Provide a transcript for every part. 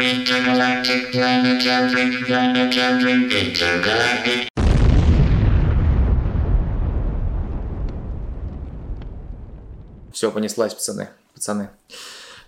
Intergalactic planetary, planetary, intergalactic. Все, понеслась, пацаны. Пацаны.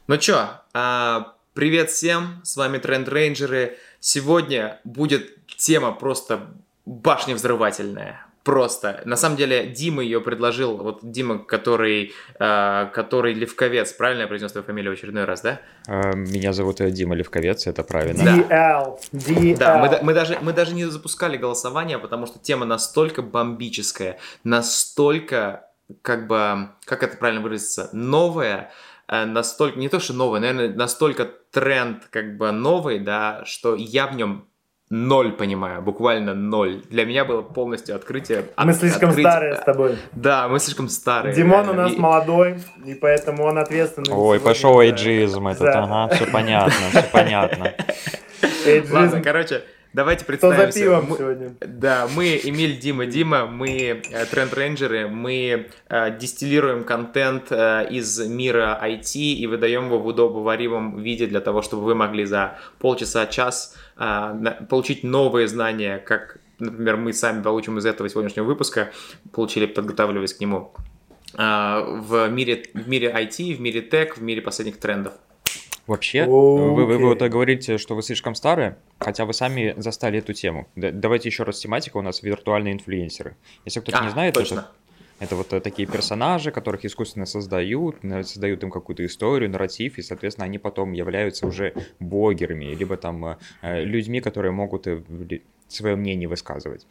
Ну чё, а, привет всем, с вами Тренд Рейнджеры. Сегодня будет тема просто башня взрывательная. Просто. На самом деле, Дима ее предложил. Вот Дима, который, а, который Левковец, правильно я произнес твою фамилию в очередной раз, да? А, Меня зовут э, Дима Левковец, это правильно. Да. DL. DL. Да, мы, мы даже, мы даже не запускали голосование, потому что тема настолько бомбическая, настолько, как бы, как это правильно выразиться, новая, э, настолько, не то что новая, наверное, настолько тренд как бы новый, да, что я в нем ноль понимаю, буквально ноль. Для меня было полностью открытие. Мы от- слишком открытие- старые с тобой. Да, мы слишком старые. Димон у реально. нас И- молодой, и поэтому он ответственный. Ой, пошел эйджизм этот, за- ага, все понятно, все понятно. эйджизм. Ладно, короче, давайте Кто за представимся. пивом Мы- сегодня? Да, мы Эмиль, Дима, Дима, мы э, тренд-рейнджеры, мы э, дистиллируем контент э, из мира IT и выдаем его в удобоваримом виде для того, чтобы вы могли за полчаса, час э, на- получить новые знания, как, например, мы сами получим из этого сегодняшнего выпуска, получили, подготавливаясь к нему, э, в мире, в мире IT, в мире тег, в мире последних трендов. Вообще, вы, вы, вы Окей. вот говорите, что вы слишком старые, хотя вы сами застали эту тему. Д- Давайте еще раз тематика у нас виртуальные инфлюенсеры. Если кто-то А, не знает, точно. это, это вот э, такие персонажи, которых искусственно создают, создают им какую-то историю, нарратив, и, соответственно, они потом являются уже блогерами, либо там э, э, людьми, которые могут свое мнение высказывать.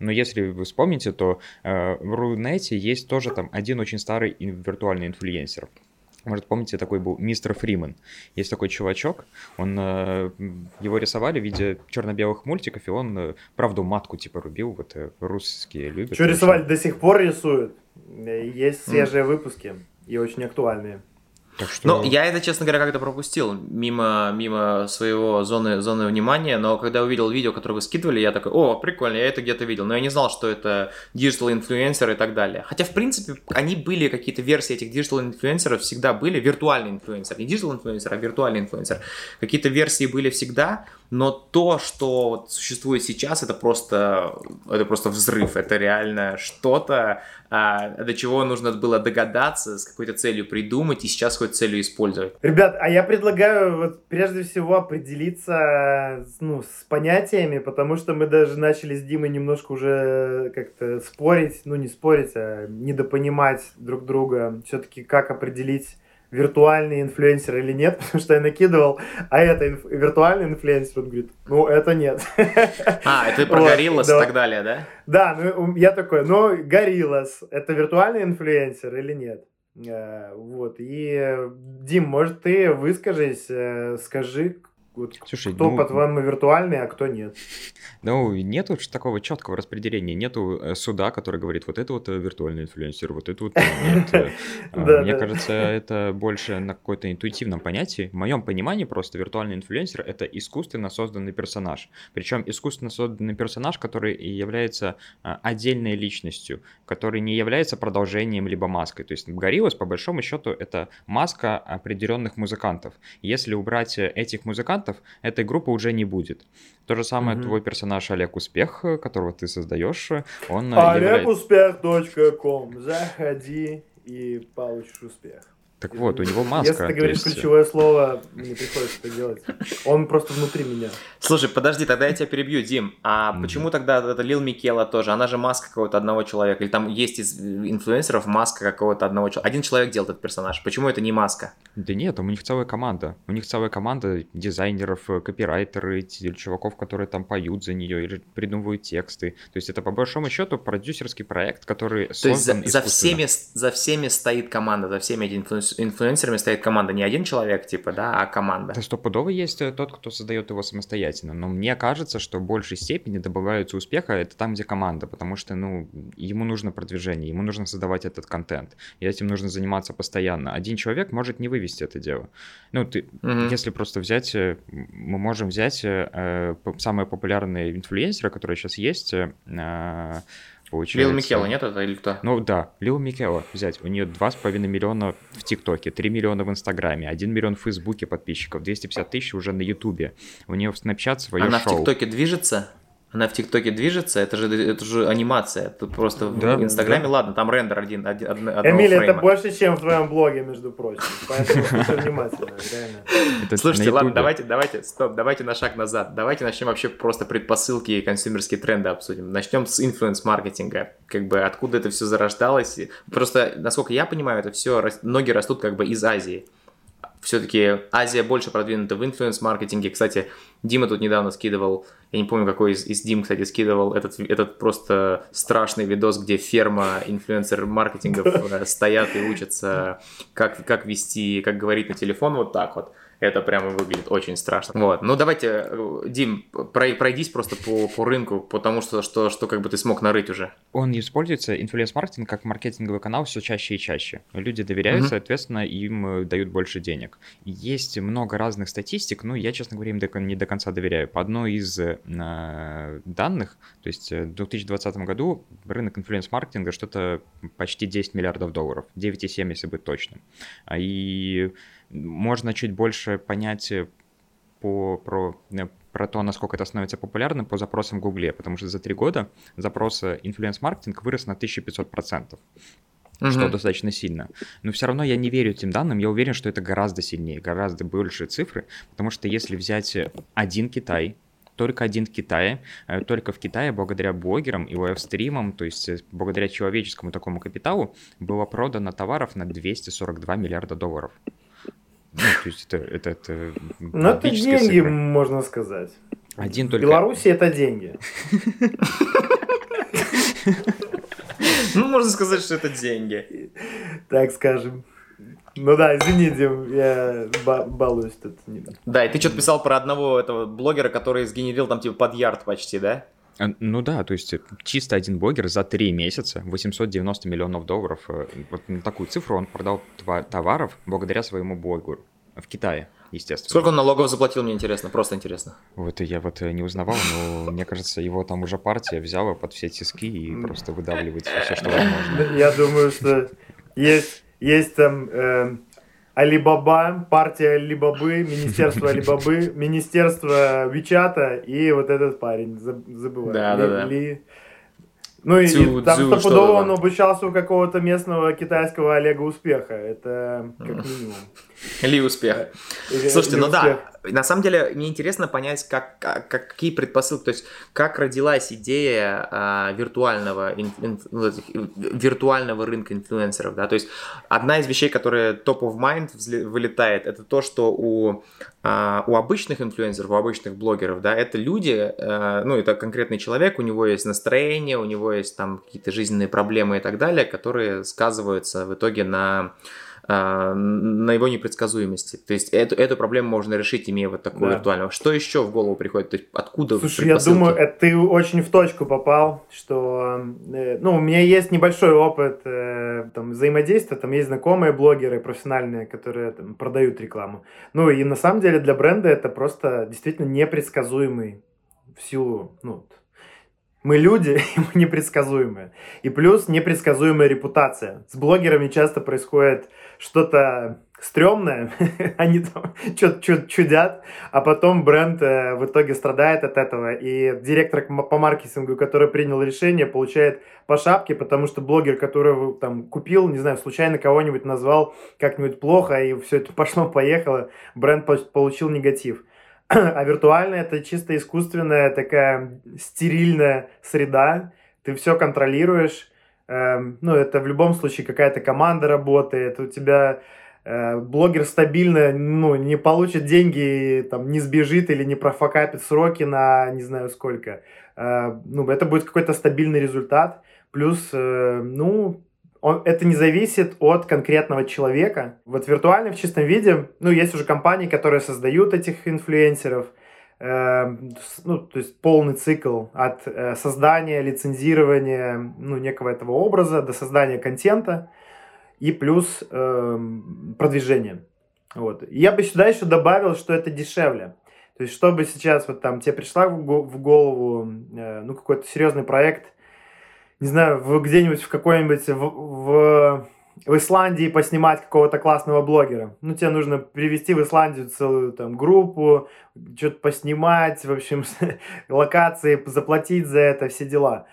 Но если вы вспомните, то э, в Рунете есть тоже там один очень старый виртуальный инфлюенсер. Может, помните, такой был мистер Фриман. Есть такой чувачок, он, э, его рисовали в виде черно-белых мультиков, и он э, правду матку типа рубил, вот э, русские любят. Что рисовали? До сих пор рисуют. Есть свежие выпуски и очень актуальные. Так что... Ну, я это, честно говоря, как-то пропустил мимо, мимо своего зоны, зоны внимания, но когда увидел видео, которое вы скидывали, я такой, о, прикольно, я это где-то видел, но я не знал, что это digital инфлюенсер и так далее. Хотя, в принципе, они были, какие-то версии этих digital инфлюенсеров всегда были, виртуальный инфлюенсер, не digital инфлюенсер, а виртуальный инфлюенсер. Какие-то версии были всегда, но то, что вот существует сейчас, это просто, это просто взрыв, это реально что-то, а, до чего нужно было догадаться, с какой-то целью придумать и сейчас с какой-то целью использовать. Ребят, а я предлагаю вот прежде всего определиться ну, с понятиями, потому что мы даже начали с Димой немножко уже как-то спорить, ну не спорить, а недопонимать друг друга. Все-таки как определить виртуальный инфлюенсер или нет, потому что я накидывал, а это инф- виртуальный инфлюенсер, он говорит, ну это нет. А, это про Вот, да. и так далее, да? Да, ну я такой, ну Gorillaz, это виртуальный инфлюенсер или нет? Э, Вот, и, Дим, может, ты выскажись, э, скажи, вот, Слушай, кто, ну, по-твоему, виртуальный, а кто нет? Ну, нету такого четкого распределения, нету э, суда, который говорит, вот это вот э, виртуальный инфлюенсер, вот это вот э, нет. Мне кажется, это больше на какой-то интуитивном понятии. В моем понимании просто виртуальный инфлюенсер — это искусственно созданный персонаж. Причем искусственно созданный персонаж, который является отдельной личностью, который не является продолжением либо маской. То есть Гориллас, по большому счету, это маска определенных музыкантов. Если убрать этих музыкантов, этой группы уже не будет. То же самое Мгм. твой персонаж Олег Успех, которого ты создаешь, он э, является... Олегуспех.ком Заходи и получишь успех. Так вот, у него маска. Если ты говоришь есть, э, ключевое слово, мне приходится это делать. Он просто внутри меня. Слушай, подожди, тогда я тебя перебью, Дим. А Мгм. почему тогда это Лил Микела тоже? Она же маска какого-то одного человека. Или там есть из инфлюенсеров маска какого-то одного человека. Один человек делает этот персонаж. Почему это не маска? Да нет, у них целая команда. У них целая команда дизайнеров, э, копирайтеры, те- чуваков, которые там поют за нее или придумывают тексты. То есть это по большому счету продюсерский проект, который То есть за, создан за всеми, за всеми стоит команда, за всеми этими инфлюенс- инфлюенсерами стоит команда. Не один человек, типа, да, а команда. Да стопудово есть э, тот, кто создает его самостоятельно, но мне кажется, что в большей степени добавляются успеха это там, где команда, потому что, ну, ему нужно продвижение, ему нужно создавать этот контент, и этим нужно заниматься постоянно. Один человек может не вывести это дело. Ну, ты, Мгм. если просто взять, э, мы можем взять э, э, самые популярные инфлюенсеры, которые сейчас есть, э, получается. Лил Микела, нет это или кто? Ну да, Лил Микела взять. У нее 2,5 миллиона в ТикТоке, 3 миллиона в Инстаграме, 1 миллион в Фейсбуке подписчиков, 250 тысяч уже на Ютубе. У нее в Снапчат свое Она шоу. в ТикТоке движется? Она в ТикТоке движется? Это же, это же анимация. Тут просто Да, в Инстаграме, да. ладно, там рендер один, один одно- одного Эмиль, это фрейма. больше, чем в твоем блоге, между прочим. Поэтому внимательно, реально. Это Слушайте, ладно, давайте, давайте, стоп, давайте на шаг назад. Давайте начнем вообще просто предпосылки и консюмерские тренды обсудим. Начнем с инфлюенс-маркетинга. Как бы откуда это все зарождалось. Просто, насколько я понимаю, это все, ноги растут как бы из Азии. Все-таки Азия больше продвинута в инфлюенс-маркетинге. Кстати, Дима тут недавно скидывал, я не помню, какой из, из Дим, кстати, скидывал этот, этот просто страшный видос, где ферма инфлюенсер-маркетингов э, стоят и учатся, как, как вести, как говорить на телефон вот так вот. Это прямо выглядит очень страшно. Вот. Ну, давайте, э, Дим, прой- пройдись просто по, по рынку, потому что, что, что как бы ты смог нарыть уже. Он используется, инфлюенс-маркетинг, как маркетинговый канал все чаще и чаще. Люди доверяют, Мгм. соответственно, им э, дают больше денег. Есть много разных статистик, но я, честно говоря, им не до конца доверяю. По одной из э, данных, то есть э, в 2020 году рынок инфлюенс-маркетинга что-то почти 10 миллиардов долларов, 9,7, если быть точным. А И можно чуть больше понять э, по, про, э, про то, насколько это становится популярным по запросам в Гугле, потому что за три года запрос э, инфлюенс-маркетинг вырос на 1500%, что Мгм. достаточно сильно. Но все равно я не верю этим данным, я уверен, что это гораздо сильнее, гораздо больше цифры, потому что если взять один Китай, только один в Китае, только в Китае благодаря блогерам и лайвстримам, то есть благодаря человеческому такому капиталу, было продано товаров на 242 миллиарда долларов. Ну, то есть это, это, это Ну, это деньги, цифры. можно сказать. Один В только... Беларуси это деньги. Ну, можно сказать, что это деньги. Так скажем. Ну да, извини, Дим, я ба- балуюсь тут. не- Да, и ты что-то писал про одного этого блогера, который сгенерил там типа под ярд почти, да? А, Ну да, то есть э, чисто один блогер за три месяца 890 миллионов долларов. э, Вот на такую цифру он продал товаров благодаря своему блогу в Китае, естественно. Сколько он налогов заплатил, мне интересно, просто интересно. Вот я вот э, не узнавал, но мне кажется, его там уже партия взяла под все тиски и просто выдавливает все, что возможно. Я думаю, что есть, есть там э, Алибаба, партия Алибабы, министерство Алибабы, министерство Вичата и вот этот парень, заб- забываю. Да, Ли- да, да. Ли- Ну и, там Цю, стопудово он обучался у какого-то местного китайского Олега Успеха. Это как минимум. Или успех. Или- Слушайте, или ну да, на самом деле мне интересно понять, как, как- какие предпосылки, то есть как родилась идея а, виртуального, ин- ин- ну, э, виртуального рынка инфлюенсеров, да, то есть одна из вещей, которая top of mind вылетает, это то, что у, а, у обычных инфлюенсеров, у обычных блогеров, да, это люди, э, ну, это конкретный человек, у него есть настроение, у него есть там какие-то жизненные проблемы и так далее, которые сказываются в итоге на а, на его непредсказуемости. То есть эту, эту проблему можно решить, имея вот такую Да. виртуальную. Что еще в голову приходит? То есть откуда Слушай, я думаю, это ты очень в точку попал, что, э, ну, у меня есть небольшой опыт э, там, взаимодействия, там есть знакомые блогеры профессиональные, которые там, продают рекламу. Ну, и на самом деле для бренда это просто действительно непредсказуемый в силу, ну, мы люди, и мы непредсказуемые. И плюс непредсказуемая репутация. С блогерами часто происходит что-то стрёмное, они там что-то чудят, а потом бренд э, в итоге страдает от этого, и директор по маркетингу, который принял решение, получает по шапке, потому что блогер, который там купил, не знаю, случайно кого-нибудь назвал как-нибудь плохо, и все это пошло-поехало, бренд по- получил негатив. А виртуально это чисто искусственная такая стерильная среда, ты все контролируешь, ну, это в любом случае какая-то команда работает, у тебя э, блогер стабильно, ну, не получит деньги, там, не сбежит или не профокапит сроки на не знаю сколько. Э, ну, это будет какой-то стабильный результат. Плюс, э, ну, он, это не зависит от конкретного человека. Вот виртуально в чистом виде, ну, есть уже компании, которые создают этих инфлюенсеров, ну, то есть полный цикл от э, создания, лицензирования, ну, некого этого образа до создания контента и плюс эм, продвижение. Вот. Я бы сюда еще добавил, что это дешевле. То есть, чтобы сейчас вот там тебе пришла в го- в голову, э, ну, какой-то серьезный проект, не знаю, где-нибудь в какой-нибудь в, в, в Исландии поснимать какого-то классного блогера. Ну, тебе нужно привести в Исландию целую там группу, что-то поснимать, в общем, локации, заплатить за это, все дела.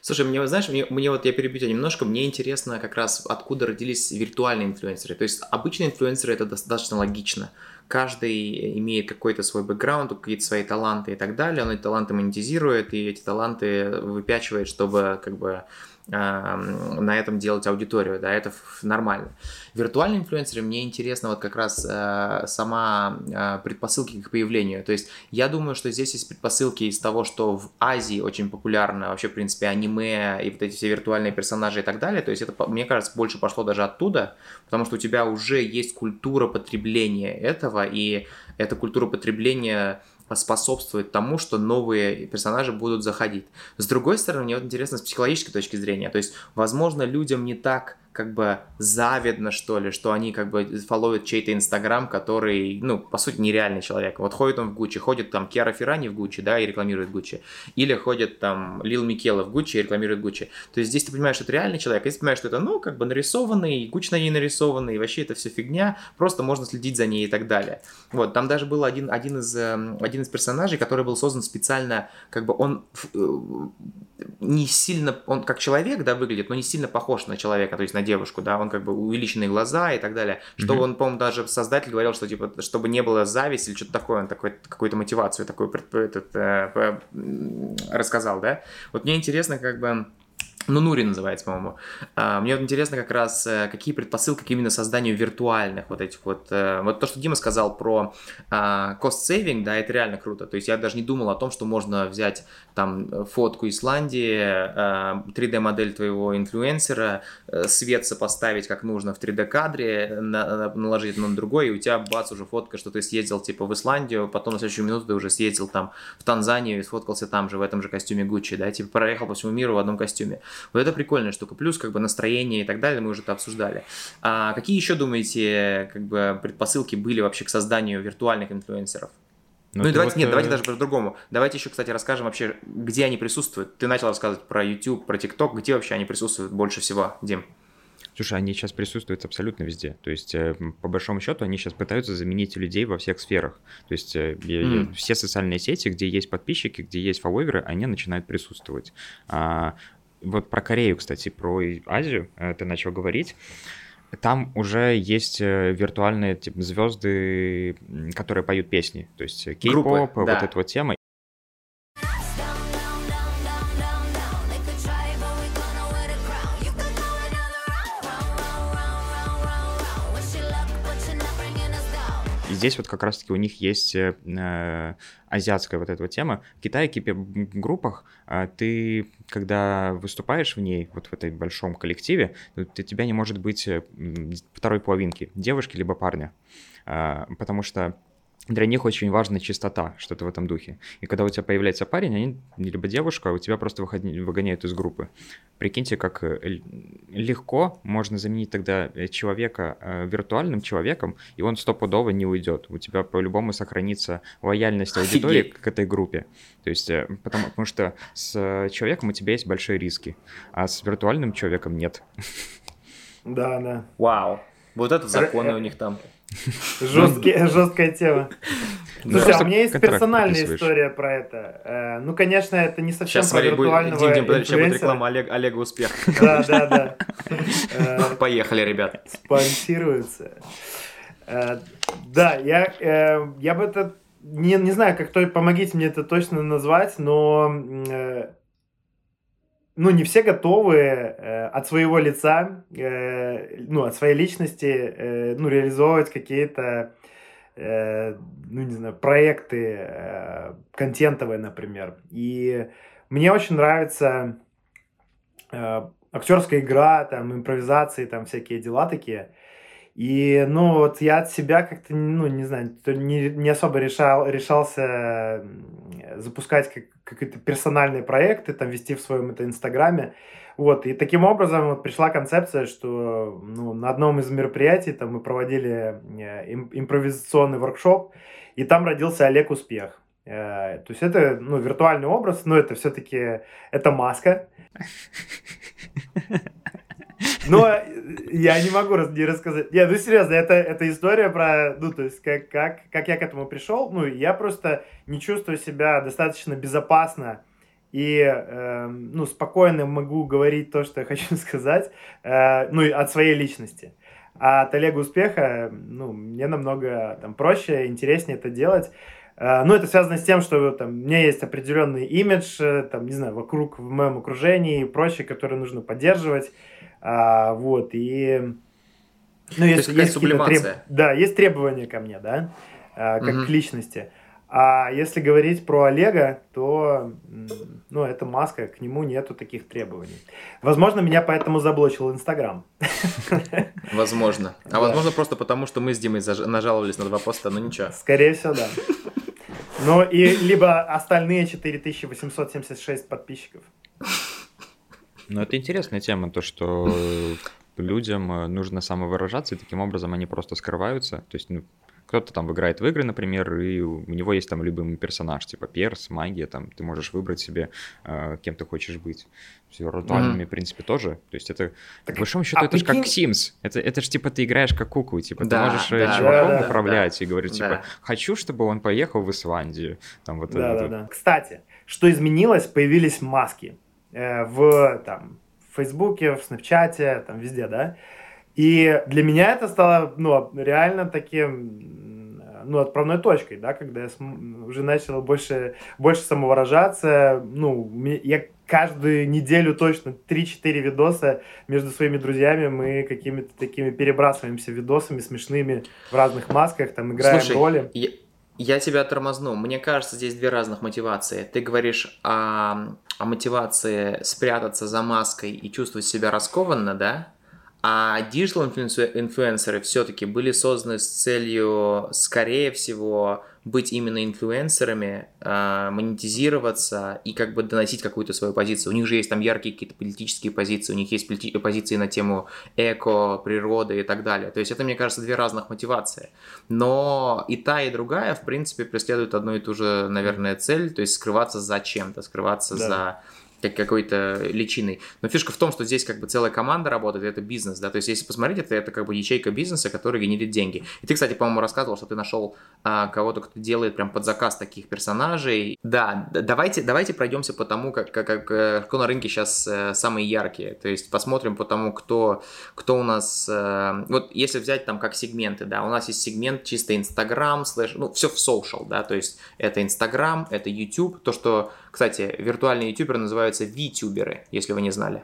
Слушай, мне, знаешь, мне, мне вот я перебью тебя немножко, мне интересно как раз, откуда родились виртуальные инфлюенсеры. То есть обычные инфлюенсеры это достаточно логично. Каждый имеет какой-то свой бэкграунд, какие-то свои таланты и так далее. Он эти таланты монетизирует, и эти таланты выпячивает, чтобы как бы на этом делать аудиторию, да, это нормально. Виртуальные инфлюенсеры, мне интересно вот как раз э, сама э, предпосылки к их появлению, то есть я думаю, что здесь есть предпосылки из того, что в Азии очень популярно вообще, в принципе, аниме и вот эти все виртуальные персонажи и так далее, то есть это, мне кажется, больше пошло даже оттуда, потому что у тебя уже есть культура потребления этого, и эта культура потребления способствует тому, что новые персонажи будут заходить. С другой стороны, мне вот интересно с психологической точки зрения. То есть, возможно, людям не так как бы завидно, что ли, что они как бы фолловят чей-то инстаграм, который, ну, по сути, нереальный человек. Вот ходит он в Гуччи, ходит там Киара Феррани в Гуччи, да, и рекламирует Гуччи. Или ходит там Лил Микела в Гуччи и рекламирует Гуччи. То есть здесь ты понимаешь, что это реальный человек, а здесь ты понимаешь, что это, ну, как бы нарисованный, Гуччи на ней нарисованный, и вообще это все фигня, просто можно следить за ней и так далее. Вот, там даже был один, один, из, эм, один из персонажей, который был создан специально, как бы он э, не сильно, он как человек, да, выглядит, но не сильно похож на человека, то есть на девушку, да, он как бы увеличенные глаза и так далее. Что mm-hmm. он, по-моему, даже создатель говорил, что типа, чтобы не было зависти или что-то такое, он такой, какую-то мотивацию такую этот, э, рассказал, да. Вот мне интересно, как бы, ну, Нури называется, по-моему. А, мне вот интересно как раз, э, какие предпосылки к именно созданию виртуальных вот этих вот... Э, вот то, что Дима сказал про а, cost saving, да, это реально круто. То есть я даже не думал о том, что можно взять там фотку Исландии, 3D-модель а, твоего инфлюенсера, э, свет сопоставить как нужно в 3D-кадре, наложить на другой, и у тебя, бац, уже фотка, что ты съездил типа в Исландию, потом на следующую минуту ты уже съездил там в Танзанию и сфоткался там же, в этом же костюме Гуччи, да, типа проехал по всему миру в одном костюме. Вот это прикольная штука. Плюс как бы настроение и так далее, мы уже это обсуждали. А какие еще, думаете, как бы предпосылки были вообще к созданию виртуальных инфлюенсеров? Ну, ну и давайте, вот, нет, давайте даже по-другому. Давайте еще, кстати, расскажем вообще, где они присутствуют. Ты начал рассказывать про YouTube, про TikTok, где вообще они присутствуют больше всего, Дим? Слушай, они сейчас присутствуют абсолютно везде. То есть, э, по большому счету, они сейчас пытаются заменить людей во всех сферах. То есть, mm. все социальные сети, где есть подписчики, где есть фолловеры, они начинают присутствовать. А, вот про Корею, кстати, про Азию э, ты начал говорить. Там уже есть э, виртуальные типа, звезды, которые поют песни. То есть кей-поп, вот эта вот тема. Здесь вот как раз-таки у них есть э, э, азиатская вот эта вот тема. В Китае, группах, э, ты, когда выступаешь в ней, вот в этой большом коллективе, у тебя не может быть э, второй половинки, девушки либо парня. Э, потому что для них очень важна чистота, что-то в этом духе. И когда у тебя появляется парень, они, либо девушка, у тебя просто выгоняют из группы. Прикиньте, как э, легко можно заменить тогда э, человека э, виртуальным человеком, и он стопудово не уйдет. У тебя по-любому сохранится лояльность аудитории Офигеть. к этой группе. То есть, потому, потому что с человеком у тебя есть большие риски, а с виртуальным человеком нет. Да, да. Вау. Вот это законы у них там. Жесткая тема. Слушай, а у меня есть персональная история про это. Э, ну, конечно, это не совсем про виртуального Сейчас будет реклама Олега Успех. Да, да, да. Э, Поехали, ребят. Спонсируется. Э, да, я, я бы это... Не, не знаю, как то, помогите мне это точно назвать, но ну, не все готовы э, от своего лица, э, ну, от своей личности, э, ну, реализовывать какие-то, э, ну, не знаю, проекты э, контентовые, например. И мне очень нравится э, актерская игра, там, импровизации, там, всякие дела такие. И, ну, вот я от себя как-то, ну, не знаю, не, не особо решал, решался запускать как, какие-то персональные проекты, там, вести в своем это инстаграме. Вот, и таким образом вот пришла концепция, что ну, на одном из мероприятий там мы проводили э, им, импровизационный воркшоп, и там родился Олег Успех. Э, то есть это, ну, виртуальный образ, но это все-таки, это маска. Но я не могу не рассказать. Нет, ну серьезно, это, это история про, ну, то есть, как, как, как я к этому пришел. Ну, я просто не чувствую себя достаточно безопасно и, э, ну, спокойно могу говорить то, что я хочу сказать, э, ну, от своей личности. А от Олега Успеха, ну, мне намного там проще, интереснее это делать. Э, ну, это связано с тем, что там, у меня есть определенный имидж, э, там, не знаю, вокруг, в моем окружении и прочее, который нужно поддерживать. А, вот, и... Ну, если есть, есть треб... Да, есть требования ко мне, да, а, как угу. к личности. А если говорить про Олега, то, ну, это маска, к нему нету таких требований. Возможно, меня поэтому заблочил Инстаграм. Возможно. А возможно просто потому, что мы с Димой нажаловались на два поста, но ничего. Скорее всего, да. Ну, и либо остальные 4876 подписчиков. Ну, это интересная тема, то, что людям э, нужно самовыражаться, и таким образом они просто скрываются. То есть, ну, кто-то там играет в игры, например, и у него есть там любимый персонаж, типа перс, магия, там ты можешь выбрать себе, э, кем ты хочешь быть. С виртуальными, mm-hmm. в принципе, тоже. То есть это, так, по большому счету, а это же как Sims. Это, это же типа ты играешь как куклу, типа да, ты можешь э, да, чуваком да, управлять да, и говорить, да. типа, хочу, чтобы он поехал в Исландию. Там вот да, это, да, да. Кстати, что изменилось, появились маски в там в Фейсбуке, в Снапчате, там везде, да. И для меня это стало, ну, реально таким, ну, отправной точкой, да, когда я уже начал больше, больше самовыражаться, ну, я каждую неделю точно 3-4 видоса между своими друзьями мы какими-то такими перебрасываемся видосами смешными в разных масках, там играем Слушай, роли. Я, я тебя тормозну. Мне кажется, здесь две разных мотивации. Ты говоришь о, о мотивации спрятаться за маской и чувствовать себя раскованно, да? А диджитал инфлюенсеры все-таки были созданы с целью, скорее всего, быть именно инфлюенсерами, э, монетизироваться и как бы доносить какую-то свою позицию. У них же есть там яркие какие-то политические позиции, у них есть позиции на тему эко, природы и так далее. То есть это, мне кажется, две разных мотивации. Но и та, и другая, в принципе, преследуют одну и ту же, наверное, цель, то есть скрываться за чем-то, скрываться да. за как какой-то личиной. Но фишка в том, что здесь как бы целая команда работает, это бизнес, да, то есть если посмотреть, это, это как бы ячейка бизнеса, который генерит деньги. И ты, кстати, по-моему, рассказывал, что ты нашел а, кого-то, кто делает прям под заказ таких персонажей. Да, давайте, давайте пройдемся по тому, как, как, как, э, кто на рынке сейчас э, самые яркие, то есть посмотрим по тому, кто, кто у нас, э, вот если взять там как сегменты, да, у нас есть сегмент чисто Инстаграм, слэш, ну, все в social, да, то есть это Инстаграм, это YouTube, то, что, кстати, виртуальные ютуберы называют называются витюберы, если вы не знали.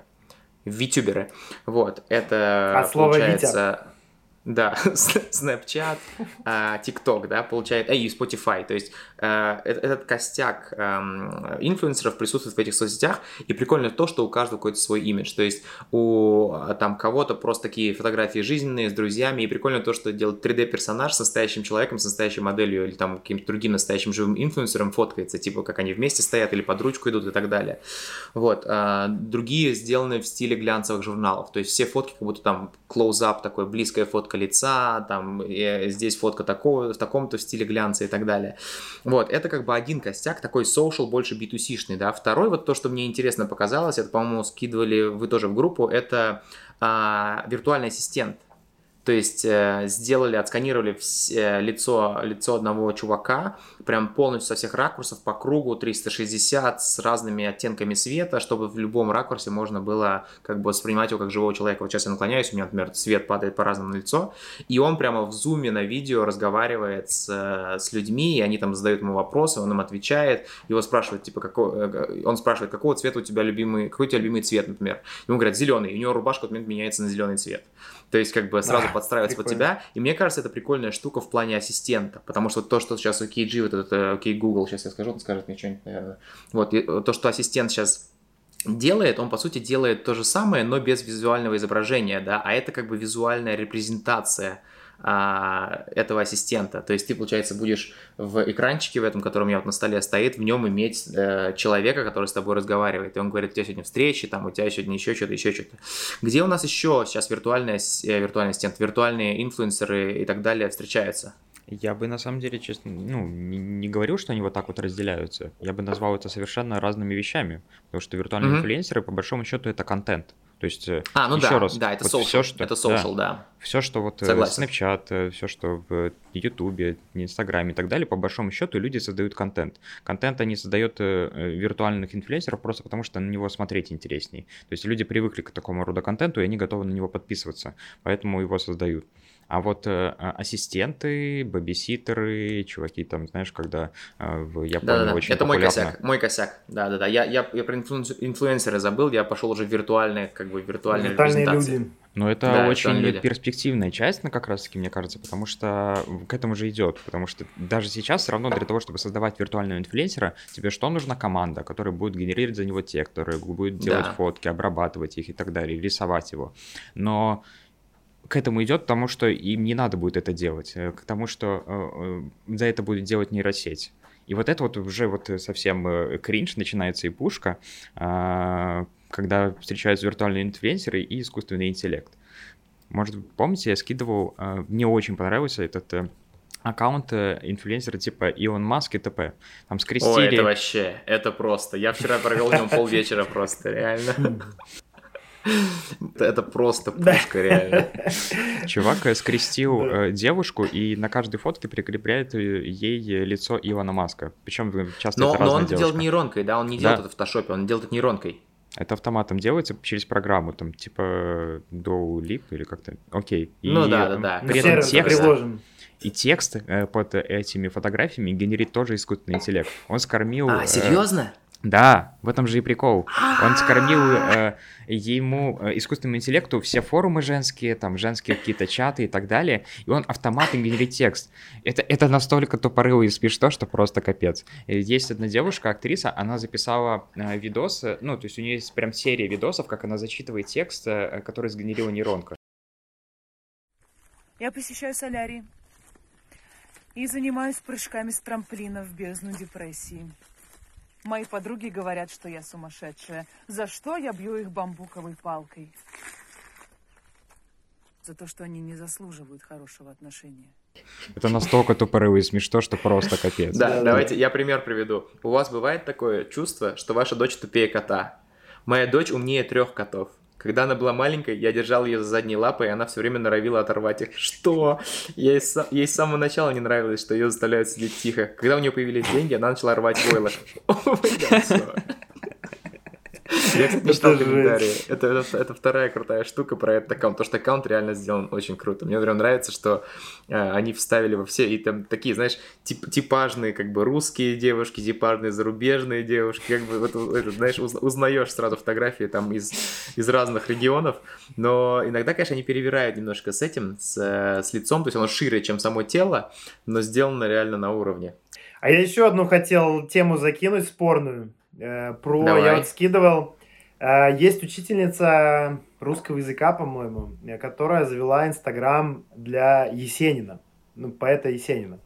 Витюберы. Вот, это а получается... Да, Snapchat, а, TikTok, да, получает, и Spotify, то есть э, этот костяк эм, инфлюенсеров присутствует в этих соцсетях, и прикольно то, что у каждого какой-то свой имидж, то есть у там кого-то просто такие фотографии жизненные с друзьями, и прикольно то, что делает 3D-персонаж с настоящим человеком, с настоящей моделью, или там каким-то другим настоящим живым инфлюенсером фоткается, типа как они вместе стоят, или под ручку идут и так далее. Вот. А другие сделаны в стиле глянцевых журналов, то есть все фотки как будто там close-up такой, близкая фотка лица, там, здесь фотка такого, в таком-то стиле глянца и так далее. Вот, это как бы один костяк, такой social, больше B2C-шный, да. Второй, вот то, что мне интересно показалось, это, по-моему, скидывали вы тоже в группу, это а, виртуальный ассистент. То есть э, сделали, отсканировали все, лицо, лицо одного чувака, прям полностью со всех ракурсов по кругу 360 с разными оттенками света, чтобы в любом ракурсе можно было как бы воспринимать его как живого человека. Вот сейчас я наклоняюсь, у меня, например, свет падает по-разному на лицо, и он прямо в зуме на видео разговаривает с, э, с людьми, и они там задают ему вопросы, он им отвечает, его спрашивают, типа, какой, э, он спрашивает, какого цвета у тебя любимый, какой у тебя любимый цвет, например. Ему говорят, зеленый, и у него рубашка в этот момент меняется на зеленый цвет. То есть, как бы сразу подстраиваться прикольно. под тебя. И мне кажется, это прикольная штука в плане ассистента. Потому что то, что сейчас у KG, вот этот э, окей, Google, сейчас я скажу, он скажет мне что-нибудь, наверное. Вот, и, то, что ассистент сейчас делает, он по сути делает то же самое, но без визуального изображения, да, а это как бы визуальная репрезентация а, этого ассистента. То есть ты, получается, будешь в экранчике в этом, который у меня вот на столе стоит, в нем иметь э, человека, который с тобой разговаривает. И он говорит, у тебя сегодня встречи, там, у тебя сегодня еще что-то, еще что-то. Где у нас еще сейчас виртуальный, э, виртуальный ассистент, виртуальные инфлюенсеры и так далее встречаются? Я бы на самом деле, честно, ну, не, не говорил, что они вот так вот разделяются. Я бы назвал это совершенно разными вещами. Потому что виртуальные Мгм. инфлюенсеры, по большому счету, это контент. То есть, э, А, ну еще да, раз, да, это вот social, всё, что- это да. social, да. все, что вот э, Согласен. Snapchat, все, что в Ютубе, Инстаграме и так далее, по большому счету люди создают контент. Контент они создают э, э, виртуальных инфлюенсеров просто потому, что на него смотреть интересней. То есть люди привыкли к такому рода контенту, и они готовы на него подписываться, поэтому его создают. А вот э, а, ассистенты, бэбиситеры, чуваки там, знаешь, когда э, в Японии Да-да-да, очень это мой популярно... косяк, мой косяк, да-да-да, я, я, я про инфлюенс- инфлюенсера забыл, я пошел уже в виртуальные, как бы, виртуальные Виртуальные репрезентации. люди. Но это Да, очень люди. перспективная часть, ну, как раз-таки, мне кажется, потому что к этому же идет. Потому что даже сейчас все равно для того, чтобы создавать виртуального инфлюенсера, тебе что нужна команда, которая будет генерировать за него текст, которая будет делать Да. фотки, обрабатывать их и так далее, рисовать его. Но к этому идет, потому что им не надо будет это делать, э, к тому, что э, э, за это будет делать нейросеть. И вот это вот уже вот совсем кринж начинается и пушка, а, когда встречаются виртуальные инфлюенсеры и искусственный интеллект. Может, помните, я скидывал, мне очень понравился этот аккаунт инфлюенсера типа Илон Маск и т.п. Там Ой, скрестили... это вообще, это просто, я вчера провел в нем полвечера просто, реально. Это просто пушка, реально. Чувак э, скрестил э, девушку и на каждой фотке прикрепляет э, ей э, лицо Илона Маска. Причем часто Но, это но он это девушка. делает нейронкой, да, он не делает это в фотошопе, он делает это нейронкой. Это автоматом делается через программу, там, типа Doolip или как-то. Окей. И, Ну да, да, да. При этом текст, и текст э, под этими фотографиями генерит тоже искусственный интеллект. Он скормил... А, э, серьезно? Да, в этом же и прикол. Он скормил э, ему, э, искусственному интеллекту, все форумы женские, там, женские какие-то чаты и так далее, и он автоматом генерит текст. Это, это настолько тупорыло и смешно, что просто капец. Есть одна девушка, актриса, она записала э, видосы, ну, то есть у нее есть прям серия видосов, как она зачитывает текст, э, который сгенерила нейронка. Я посещаю солярий и занимаюсь прыжками с трамплина в бездну депрессии. Мои подруги говорят, что я сумасшедшая, за что я бью их бамбуковой палкой. За то, что они не заслуживают хорошего отношения. Это настолько тупорыло и смешно, что просто капец. Да, давайте я пример приведу. У вас бывает такое чувство, что ваша дочь тупее кота. Моя дочь умнее трех котов. Когда она была маленькой, я держал ее за задние лапы, и она все время норовила оторвать их. Что? Ей, ей с самого начала не нравилось, что ее заставляют сидеть тихо. Когда у нее появились деньги, она начала рвать войлок. Я, кстати, не читал комментарии. Это, это, вторая крутая штука про этот аккаунт. Потому что аккаунт реально сделан очень круто. Мне прям нравится, что э, они вставили во все, и там такие, знаешь, тип, типажные, как бы, русские девушки, типажные зарубежные девушки, как бы, вот, это, знаешь, уз- узнаешь сразу фотографии там из, из разных регионов, но иногда, конечно, они перевирают немножко с этим, с, э, с лицом, то есть оно шире, чем само тело, но сделано реально на уровне. А я еще одну хотел тему закинуть спорную. Э, Про Давай. я вот скидывал. Э, Есть учительница русского языка, по-моему, э, которая завела Инстаграм для Есенина, ну, поэта Есенина.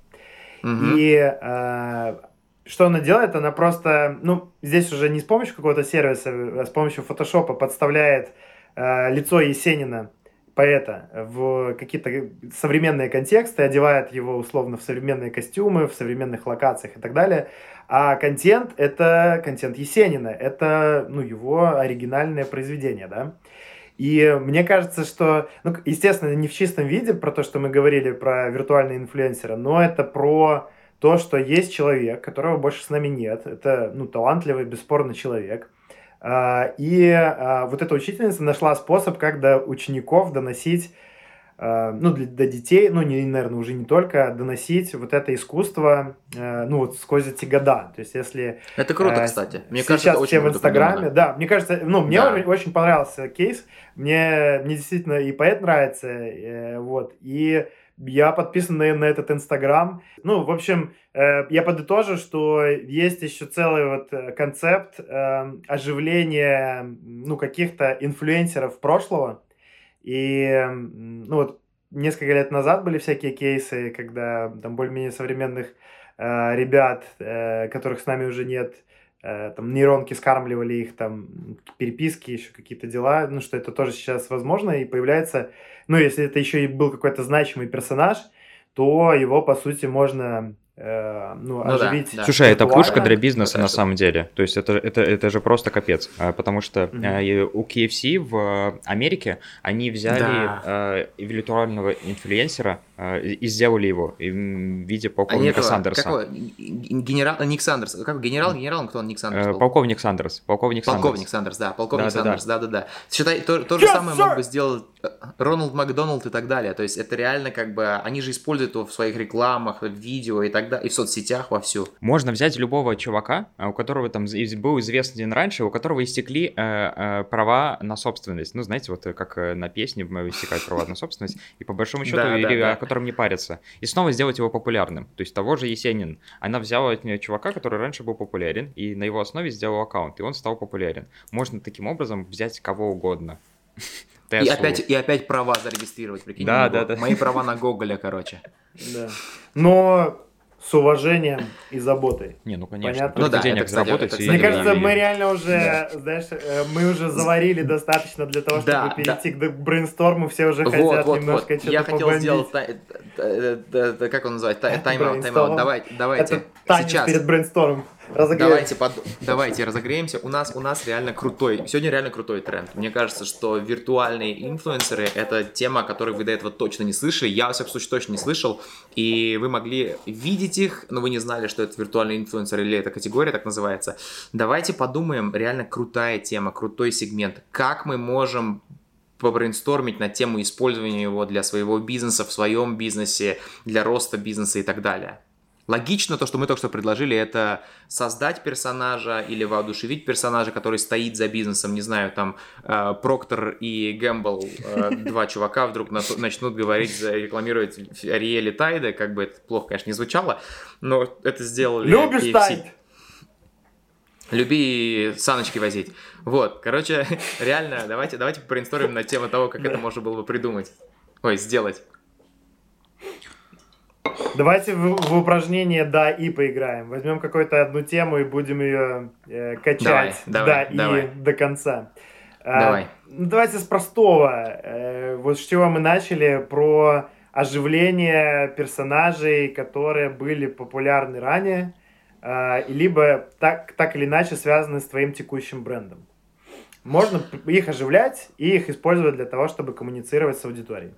Мгм. И э, что она делает? Она просто, ну, здесь уже не с помощью какого-то сервиса, а с помощью фотошопа подставляет э, лицо Есенина, поэта, в какие-то современные контексты, одевает его условно в современные костюмы, в современных локациях и так далее. А контент — это контент Есенина, это, ну, его оригинальное произведение, да. И мне кажется, что, ну, естественно, не в чистом виде про то, что мы говорили про виртуального инфлюенсера, но это про то, что есть человек, которого больше с нами нет. Это, ну, талантливый, бесспорно, человек. А, И а, вот эта учительница нашла способ, как до учеников доносить, а, ну, до детей, ну, не, наверное, уже не только, доносить вот это искусство, ну, вот сквозь эти года. То есть, если Это круто, кстати. Мне кажется, это все очень в Инстаграме, да, мне кажется, ну, мне Да. очень, очень понравился кейс, мне, мне действительно и поэт нравится, э, вот, и я подписан на, на этот Инстаграм. Ну, в общем, э, я подытожу, что есть еще целый вот э, концепт э, оживления, ну, каких-то инфлюенсеров прошлого, и, ну, вот, несколько лет назад были всякие кейсы, когда там более-менее современных э, ребят, э, которых с нами уже нет, там нейронки скармливали их, там переписки, еще какие-то дела, ну что это тоже сейчас возможно и появляется, ну если это еще и был какой-то значимый персонаж, то его, по сути, можно э, ну, Ну да, оживить. да. Слушай, это пушка для бизнеса на Хорошо. самом деле. То есть это, это, это же просто капец. А, Потому что э, и у KFC в э, Америке они взяли Да. э, виртуального инфлюенсера э, и сделали его в виде Они полковника этого, Сандерса. какого? Генерал, Ник Сандерс. Как генерал, генерал, кто он, Ник Сандерс? Э, был? Полковник Сандерс. Полковник, Полковник Сандерс. Сандерс, да, полковник Да-да-да. Сандерс, да-да-да. Считай, то, то же Yes, самое sir! мог бы сделать э, Рональд Макдоналд и так далее. То есть это реально как бы, они же используют его в своих рекламах, в видео и так далее, и в соцсетях вовсю. Можно взять любого чувака, а, у которого там был известен раньше, у которого истекли э, э, права на собственность. Ну, знаете, вот э, как э, на песне э, истекают права на собственность, и по большому счету, Да, или да, да. о котором не парятся. И снова сделать его популярным. То есть того же Есенин. Она взяла от неё чувака, который раньше был популярен, и на его основе сделала аккаунт, и он стал популярен. Можно таким образом взять кого угодно. И опять, и опять права зарегистрировать, прикинь. Да, да, да. Мои права на Гоголя, короче. Да. Но с уважением и заботой. Не, ну конечно. Понятно. Ну да, денег это, кстати, заработать это, и- Мне кажется, да. мы реально уже, знаешь, э, мы уже заварили достаточно для того, чтобы Да, перейти к брейнсторму. Все уже Вот, хотят вот, немножко вот. что-то Я хотел побомбить. сделать, э, э, как он называется, Тай- тайм-аут, тайм-аут. Давай, давайте, Это танец сейчас. перед брейнстормом. Разогреваем. Давайте, под- давайте разогреемся. У нас, у нас реально крутой, сегодня реально крутой тренд. Мне кажется, что виртуальные инфлюенсеры — это тема, о которой вы до этого точно не слышали. Я, во всяком случае, точно не слышал. И вы могли видеть их, но вы не знали, что это виртуальный инфлюенсер или эта категория так называется. Давайте подумаем, реально крутая тема, крутой сегмент. Как мы можем побрейнстормить на тему использования его для своего бизнеса, в своем бизнесе, для роста бизнеса и так далее. Логично то, что мы только что предложили, это создать персонажа или воодушевить персонажа, который стоит за бизнесом, не знаю, там э, Проктор и Гэмбл, э, два чувака вдруг на- начнут говорить, рекламировать Ариэли Тайда, как бы это плохо, конечно, не звучало, но это сделали Любишь KFC. тайт? Люби саночки возить. Вот, короче, реально, давайте, давайте брейнстормим на тему того, как это можно было бы придумать. Ой, сделать. Давайте в, в упражнение «да» и поиграем. Возьмем какую-то одну тему и будем ее э, качать Давай, «да» давай, и до конца. А, Давай. ну, давайте с простого. Э, вот с чего мы начали, про оживление персонажей, которые были популярны ранее, а, и либо так, так или иначе связаны с твоим текущим брендом. Можно их оживлять и их использовать для того, чтобы коммуницировать с аудиторией.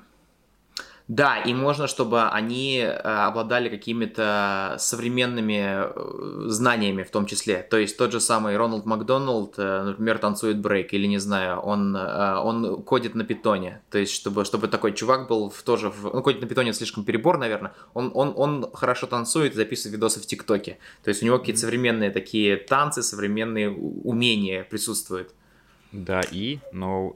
Да, и можно, чтобы они э, обладали какими-то современными э, знаниями в том числе. То есть тот же самый Рональд Макдоналд, э, например, танцует брейк, или не знаю, он, он кодит на питоне. То есть чтобы, чтобы такой чувак был в, тоже... В, ну, кодит на питоне слишком перебор, наверное. Он, он, он хорошо танцует и записывает видосы в ТикТоке. То есть у него какие-то современные такие танцы, современные умения присутствуют. Да, и, но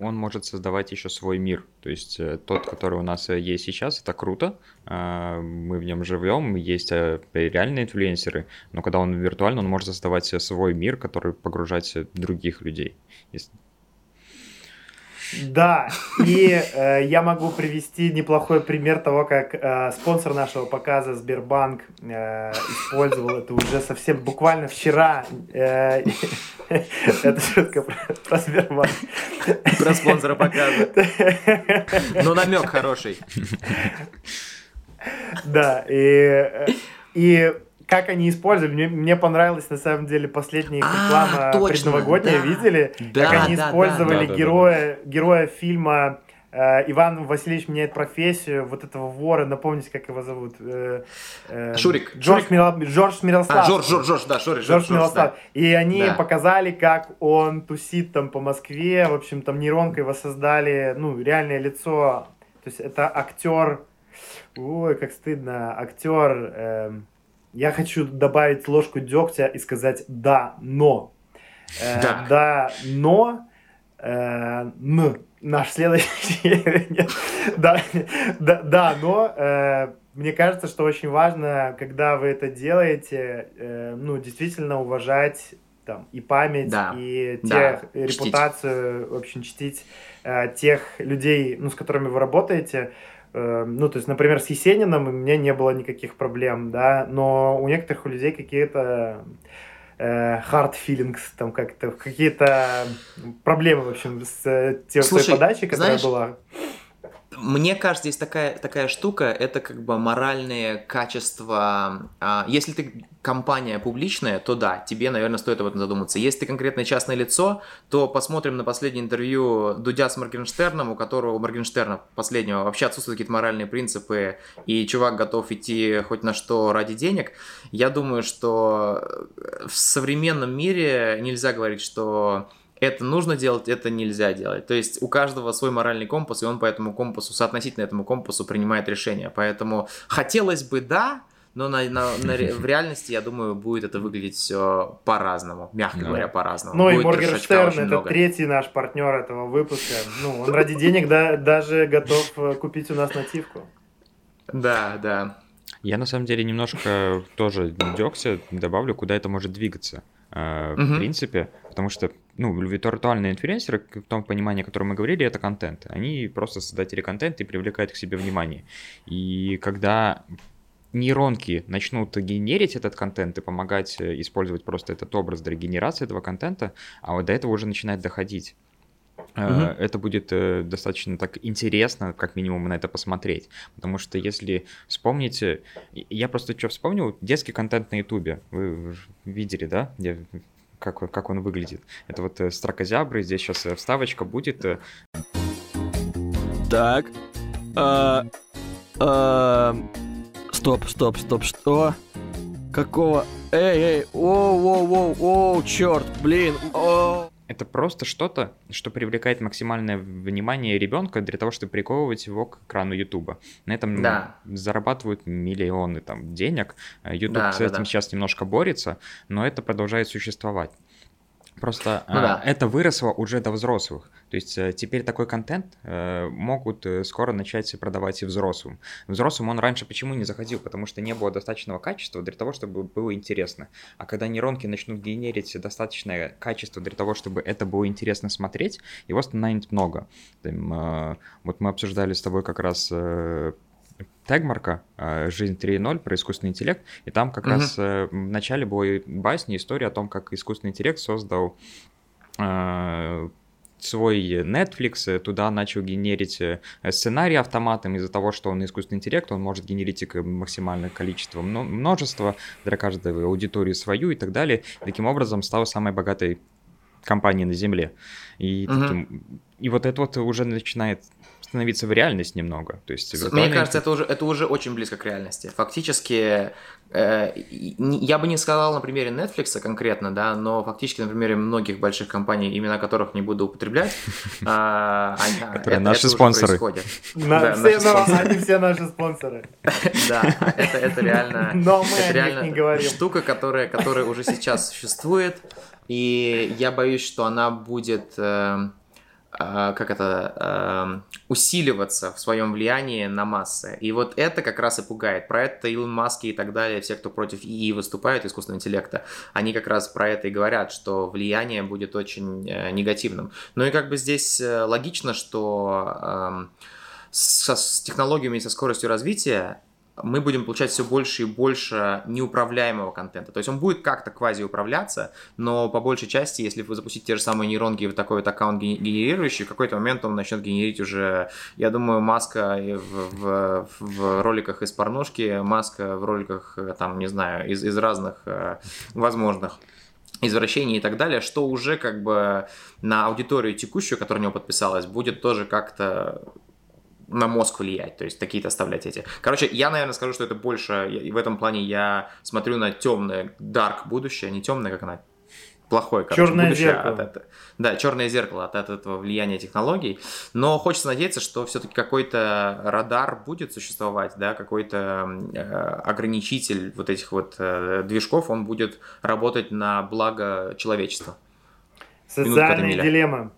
он может создавать еще свой мир. То есть э, тот, который у нас э, есть сейчас, это круто. а, Мы в нем живем, есть э, реальные инфлюенсеры, но когда он виртуальный, он может создавать свой мир, который погружать других людей. Да, и э, я могу привести неплохой пример того, как э, спонсор нашего показа Сбербанк э, использовал это уже совсем буквально вчера. Э, это шутка про, про Сбербанк. Про спонсора показа. Ну, намек хороший. Да, и, э, и как они использовали, мне, мне понравилась на самом деле последняя их А, реклама точно, предновогодняя, да. видели? Да, как они да, использовали Да, да, да. героя, героя фильма э, Иван Васильевич меняет профессию, вот этого вора, напомните, как его зовут? Э, э, Шурик, Джордж, Шурик. Мила- Джордж Мирослав. А, Жорж, Жорж, Жорж, да, Шорик, Джордж Жорж, Милослав. да. И они Да. показали, как он тусит там по Москве. В общем, там нейронкой воссоздали, ну, реальное лицо. То есть это актер. Ой, как стыдно. Актер. эм, я хочу добавить ложку дегтя и сказать да, но. Э, Да. да, но. э, н. Наш следующий. Да, да, да, но. э, мне кажется, что очень важно, когда вы это делаете, э, ну, действительно уважать там и память, Да, и да, тех, чтить. репутацию, в общем, чтить э, тех людей, ну, с которыми вы работаете. Э, ну, то есть, например, с Есениным у меня не было никаких проблем, да, но у некоторых у людей какие-то э, hard feelings, там как-то какие-то проблемы, в общем, с э, те- той Слушай, подачей, которая знаешь, была. Мне кажется, есть такая, такая штука, это как бы моральные качества. А, Если ты компания публичная, то да, тебе, наверное, стоит об этом задуматься. Если ты конкретное частное лицо, то посмотрим на последнее интервью Дудя с Моргенштерном, у которого, у Моргенштерна последнего, вообще отсутствуют какие-то моральные принципы, и чувак готов идти хоть на что ради денег. Я думаю, что в современном мире нельзя говорить, что это нужно делать, это нельзя делать. То есть у каждого свой моральный компас, и он по этому компасу, соотносительно этому компасу принимает решение. Поэтому хотелось бы да, но на, на- на в реальности, я думаю, будет это выглядеть все по-разному, мягко Да. говоря, по-разному. Ну и Будет трешачка Моргенштерн это много. третий наш партнер этого выпуска. Ну, он ради денег да- даже готов э, купить у нас нативку. Да, да. Я на самом деле немножко тоже дёгся, добавлю, куда это может двигаться. э, В принципе, потому что, ну, виртуальные инфлюенсеры, в том понимании, о котором мы говорили, это контент. Они просто создатели контента и привлекают к себе внимание. И когда нейронки начнут генерить этот контент и помогать э, использовать просто этот образ для генерации этого контента, а вот до этого уже начинает доходить. Мгм. Это будет э, достаточно так интересно, как минимум, на это посмотреть. Потому что если вспомните, я просто что вспомнил, детский контент на Ютубе. Вы видели, да? Где- как, как он выглядит. Это вот э, строкозябры, здесь сейчас вставочка будет. э, Так. А, а, стоп, стоп, стоп, что? Какого? Эй, эй, оу, оу, оу, оу, черт, блин, оу. Это просто что-то, что привлекает максимальное внимание ребенка для того, чтобы приковывать его к экрану Ютуба. На этом Да. зарабатывают миллионы там денег. Ютуб Да, с да, этим да. сейчас немножко борется, но это продолжает существовать. Просто Ну а, да. это выросло уже до взрослых. То есть э, теперь такой контент э, могут э, скоро начать продавать и взрослым. Взрослым он раньше почему не заходил? Потому что не было достаточного качества для того, чтобы было интересно. А когда нейронки начнут генерить достаточное качество для того, чтобы это было интересно смотреть, его становится много. Вот мы обсуждали с тобой как раз Тегмарка э, «Жизнь 3.0» про искусственный интеллект, и там как Мгм. раз э, в начале была басня, история о том, как искусственный интеллект создал э, свой Netflix, э, туда начал генерить э, сценарий автоматом из-за того, что он искусственный интеллект, он может генерить их максимальное количество, мно- множество для каждой аудитории свою и так далее. Таким образом стал самой богатой компанией на Земле. И, Мгм. таким- и вот это вот уже начинает становиться в реальность немного. То есть Мне виртуальная кажется, это уже, это уже очень близко к реальности. Фактически, э, я бы не сказал на примере Netflix конкретно, да, но фактически на примере многих больших компаний, имена которых не буду употреблять, Которые наши спонсоры. они все наши спонсоры. Да, это, реально, Но мы это о них реально не говорим. штука, которая, которая уже сейчас существует, и я боюсь, что она будет, э, э, как это, э, усиливаться в своем влиянии на массы. И вот это как раз и пугает. Про это Илон Маск и так далее, все, кто против ИИ выступают, искусственного интеллекта, они как раз про это и говорят, что влияние будет очень э, негативным. Ну и как бы здесь э, логично, что эм, со, с технологиями и со скоростью развития мы будем получать все больше и больше неуправляемого контента. То есть он будет как-то квази управляться, но по большей части, если вы запустите те же самые нейронки в такой вот аккаунт ген- генерирующий, в какой-то момент он начнет генерить уже, я думаю, Маска и в, в- в роликах из порнушки, Маска в роликах, э, там, не знаю, из, из разных э, возможных извращений и так далее, что уже как бы на аудиторию текущую, которая у него подписалась, будет тоже как-то на мозг влиять, то есть такие-то оставлять эти. Короче, я, наверное, скажу, что это больше, и в этом плане я смотрю на темное, dark будущее, не темное, как она, плохое, короче, Чёрное будущее зеркало. от этого. Да, черное зеркало от, от этого влияния технологий. Но хочется надеяться, что все-таки какой-то радар будет существовать, да, какой-то э, ограничитель вот этих вот э, движков, он будет работать на благо человечества. Социальная дилемма.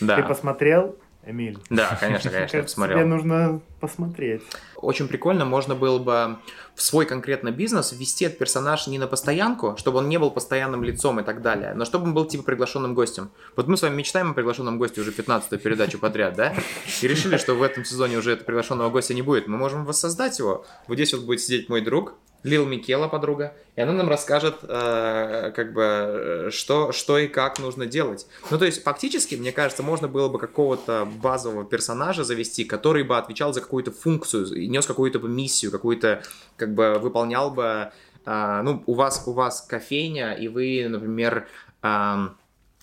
Да, Ты посмотрел, Эмиль? да, конечно, конечно, я посмотрел. Тебе нужно посмотреть. очень прикольно, можно было бы в свой конкретно бизнес ввести этот персонаж не на постоянку, чтобы он не был постоянным лицом и так далее, но чтобы он был типа приглашенным гостем. Вот мы с вами мечтаем о приглашенном госте уже 15-ю передачу подряд, да? И решили, что в этом сезоне уже этого приглашенного гостя не будет. Мы можем воссоздать его. Вот здесь вот будет сидеть мой друг, Лил Микела подруга, и она нам расскажет, э, как бы, что, что и как нужно делать. Ну, то есть, фактически, мне кажется, можно было бы какого-то базового персонажа завести, который бы отвечал за какую-то функцию, нес какую-то миссию, какую-то, как бы, выполнял бы, э, ну, у вас, у вас кофейня, и вы, например, э,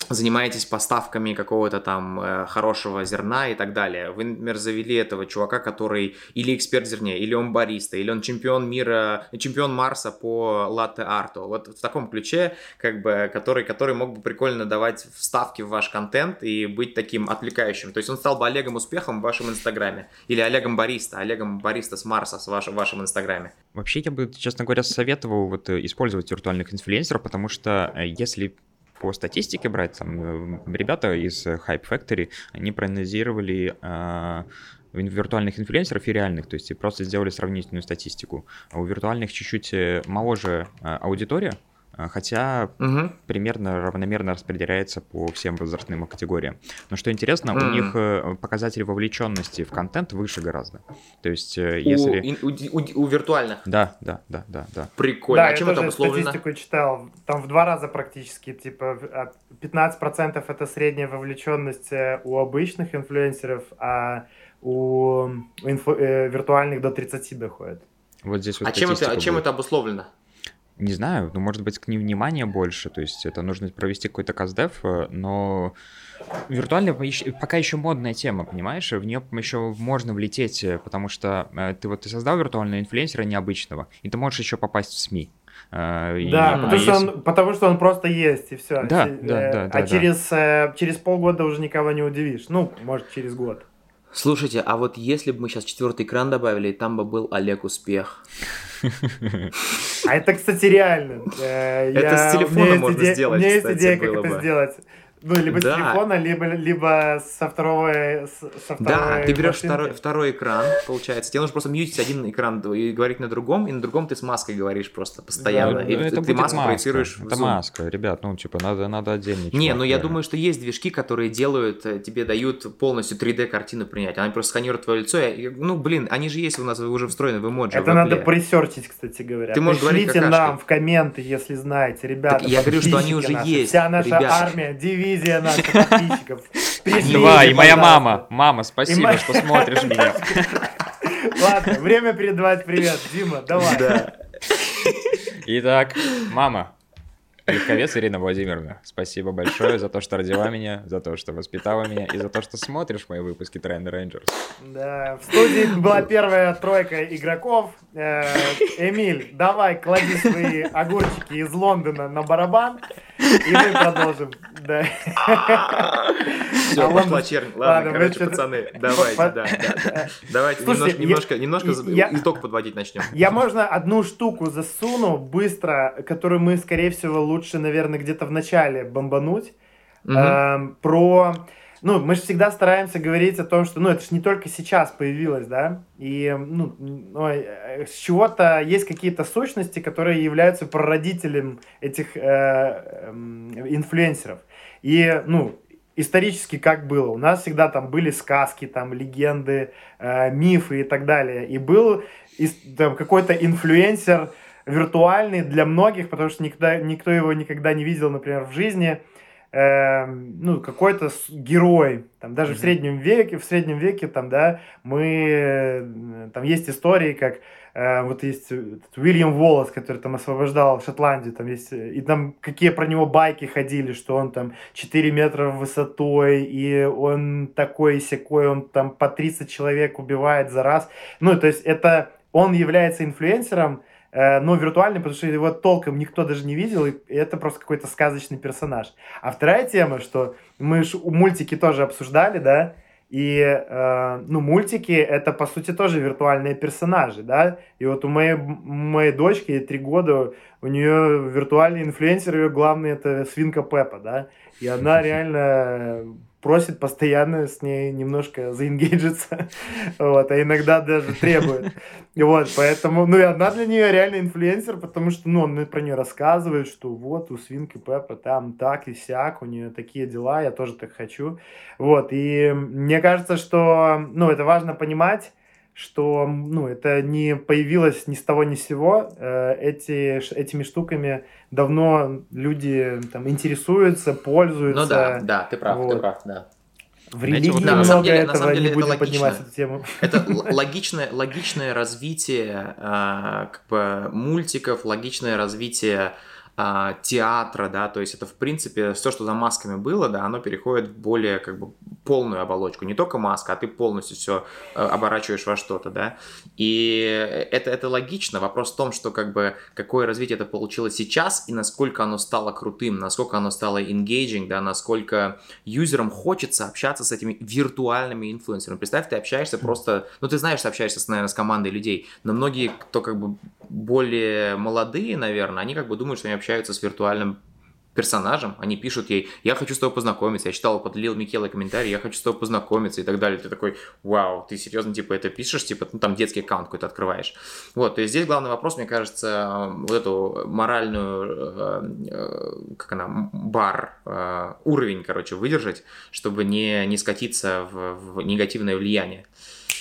занимаетесь поставками какого-то там э, хорошего зерна и так далее. Вы, например, завели этого чувака, который или эксперт зерне, или он бариста, или он чемпион мира, чемпион Марса по латте-арту. Вот в таком ключе, как бы, который, который мог бы прикольно давать вставки в ваш контент и быть таким отвлекающим. То есть он стал бы Олегом Успехом в вашем инстаграме. Или Олегом Бариста, Олегом Бариста с Марса с вашем, в вашем инстаграме. Вообще, я бы, честно говоря, советовал вот э, использовать виртуальных инфлюенсеров, потому что э, если по статистике брать, там, э, ребята из Hype Factory, они проанализировали э, виртуальных инфлюенсеров и реальных, то есть просто сделали сравнительную статистику. А у виртуальных чуть-чуть э, моложе аудитория, а, хотя угу. примерно равномерно распределяется по всем возрастным категориям. Но что интересно, mm. у них э, показатель вовлеченности в контент выше гораздо. То есть, э, если... У, у, у, у виртуальных? Да, да, да, да, да. Прикольно. Да, а чем я это тоже обусловлено? статистику читал. Там в два раза практически, типа, 15% это средняя вовлеченность э, у обычных инфлюенсеров, а у инфу, э, виртуальных до 30 доходит. Вот здесь вот а чем это, а чем это обусловлено? Не знаю, ну, может быть, к ним внимание больше, то есть это нужно провести какой-то каздев, э, но виртуальная пока еще модная тема, понимаешь? В нее еще можно влететь, э, потому что э, ты вот ты создал виртуального инфлюенсера необычного, и ты можешь еще попасть в СМИ. Да, и, потому, а что если... он, потому что он просто есть, и все. Да, да, да, а да, через, да. через полгода уже никого не удивишь. Ну, может, через год. Слушайте, а вот если бы мы сейчас четвертый экран добавили, там бы был Олег Успех. А это, кстати, реально. Э, это с телефона можно сделать, У меня есть идея, как это сделать. Ну, либо да. с телефона, либо, либо со второго... Со второй да, ты берешь второй, второй экран, получается. Тебе нужно просто мьютить один экран и говорить на другом, и на другом ты с маской говоришь просто постоянно. Да, и это ты маску маска. проецируешь Это маска, ребят, ну, типа, надо, надо отдельно. Не, ну я думаю, что есть движки, которые делают, э, тебе дают полностью 3D-картину принять. Они просто сканируют твое лицо. И, ну, блин, они же есть у нас уже встроены в эмоджи. Это в надо пресерчить, кстати говоря. Ты можешь говорить нам в комменты, если знаете, ребята. Так я говорю, что они уже наши. есть. Вся наша ребята. армия, дивизия наша подписчиков. Два, и моя мама. Мама, спасибо, что смотришь меня. Ладно, время передавать привет. Дима, давай. Да. Итак, мама, Легковец Ирина Владимировна, спасибо большое за то, что родила меня, за то, что воспитала меня и за то, что смотришь мои выпуски Тренд Рейнджерс. Да, в студии была первая тройка игроков. Э, Эмиль, давай, клади свои огурчики из Лондона на барабан, и мы продолжим. Да. Все, а пошла чернь. Ладно, короче, пацаны, давайте, да, да. Давайте немножко, немножко итог подводить начнем. Я можно одну штуку засуну быстро, которую мы, скорее всего, лучше, наверное, где-то в начале бомбануть. Эм, про ну, мы же всегда стараемся говорить о том, что, ну, это же не только сейчас появилось, да, и, ну, ну с чего-то есть какие-то сущности, которые являются прародителем этих э, э, инфлюенсеров. И, ну, исторически как было. У нас всегда там были сказки, там легенды, э, мифы и так далее. И был там, какой-то инфлюенсер виртуальный для многих, потому что никогда, никто его никогда не видел, например, в жизни. Э, ну, какой-то герой, там, даже mm-hmm. в среднем веке, в среднем веке, там, да, мы, э, там есть истории, как Э, вот есть Уильям Волос, который там освобождал Шотландию, там есть, э, и там какие про него байки ходили, что он там 4 метра высотой, и он такой секой, он там по 30 человек убивает за раз. Ну, то есть это он является инфлюенсером, но виртуальный, потому что его толком никто даже не видел, и это просто какой-то сказочный персонаж. А вторая тема, что мы ж мультики тоже обсуждали, да, и, э, ну, мультики это, по сути, тоже виртуальные персонажи, да. И вот у моей, моей дочки три года, у нее виртуальный инфлюенсер, ее главный это свинка Пеппа, да. И она реально просит постоянно с ней немножко заингейджиться, вот, а иногда даже требует. И вот, поэтому, ну и она для нее реально инфлюенсер, потому что, ну, он про нее рассказывает, что вот у свинки Пеппа там так и сяк, у нее такие дела, я тоже так хочу. Вот, и мне кажется, что, ну, это важно понимать, что ну, это не появилось ни с того ни с сего. Э, эти, этими штуками давно люди там интересуются, пользуются. Ну да, да, ты прав, ты Вот. прав, да. В Знаете, религии вот да, на самом деле- на этого, самом деле не это будем логично. поднимать эту тему. Это логичное, логичное развитие а, как бы мультиков, логичное развитие а, театра, да, то есть это в принципе все, что за масками было, да, оно переходит в более как бы полную оболочку, не только маска, а ты полностью все оборачиваешь во что-то, да, и это, это логично, вопрос в том, что как бы какое развитие это получилось сейчас и насколько оно стало крутым, насколько оно стало engaging, да, насколько юзерам хочется общаться с этими виртуальными инфлюенсерами. Представь, ты общаешься просто, ну ты знаешь, что общаешься, наверное, с командой людей, но многие, кто как бы более молодые, наверное, они как бы думают, что они общаются с виртуальным персонажем, они пишут ей, я хочу с тобой познакомиться, я читал под Лил Микелой комментарий, я хочу с тобой познакомиться и так далее. Ты такой, вау, ты серьезно, типа, это пишешь, типа, ну, там детский аккаунт какой-то открываешь. Вот, то есть здесь главный вопрос, мне кажется, вот эту моральную, э, э, как она, бар, э, уровень, короче, выдержать, чтобы не, не скатиться в, в негативное влияние.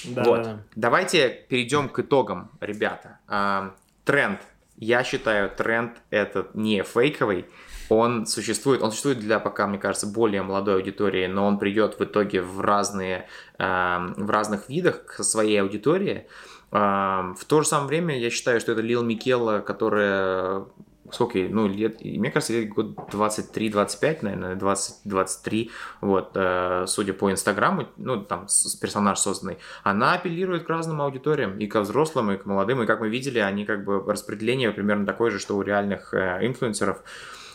Да, Вот. да, да. Давайте перейдем к итогам, ребята. А, тренд. Я считаю, тренд этот не фейковый. Он существует, он существует для пока, мне кажется, более молодой аудитории, но он придет в итоге в разные, а, в разных видах к своей аудитории. А, в то же самое время я считаю, что это Лил Микела, которая сколько ей, ну, лет, мне кажется, лет год 23-25, наверное, 20-23, вот, э, судя по Инстаграму, ну, там, с- персонаж созданный, она апеллирует к разным аудиториям, и ко взрослым, и к молодым, и, как мы видели, они, как бы, распределение примерно такое же, что у реальных э, инфлюенсеров,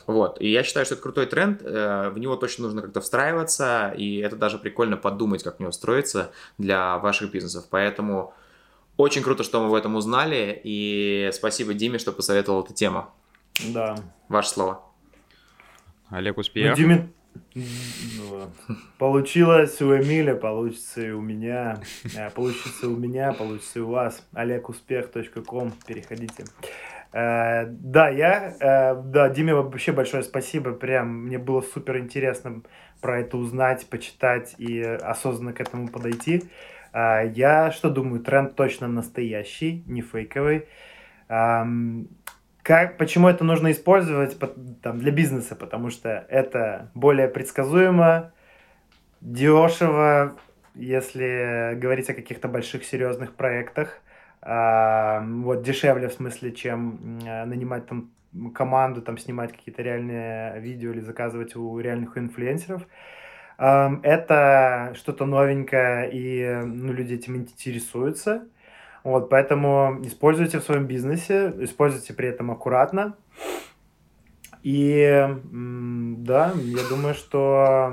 вот, и я считаю, что это крутой тренд, э, в него точно нужно как-то встраиваться, и это даже прикольно подумать, как в него встроиться для ваших бизнесов, поэтому очень круто, что мы в этом узнали, и спасибо Диме, что посоветовал эту тему. Да. Ваше слово. Олег, Ну, успех. Диме- Ну, Получилось у Эмиля, получится и у меня. А, Получится у меня, получится и у вас. олегуспех.ком, переходите. Э, Да, я, э, да, Диме вообще большое спасибо, прям мне было супер интересно про это узнать, почитать и осознанно к этому подойти. А, Я что думаю, тренд точно настоящий, не фейковый. Как, почему это нужно использовать по- там, для бизнеса? Потому что это более предсказуемо, дешево, если говорить о каких-то больших серьезных проектах. А, вот дешевле в смысле, чем э, нанимать там команду, там снимать какие-то реальные видео или заказывать у реальных инфлюенсеров. Это что-то новенькое, и ну, люди этим интересуются. Вот, поэтому используйте в своем бизнесе, используйте при этом аккуратно. И да, я думаю, что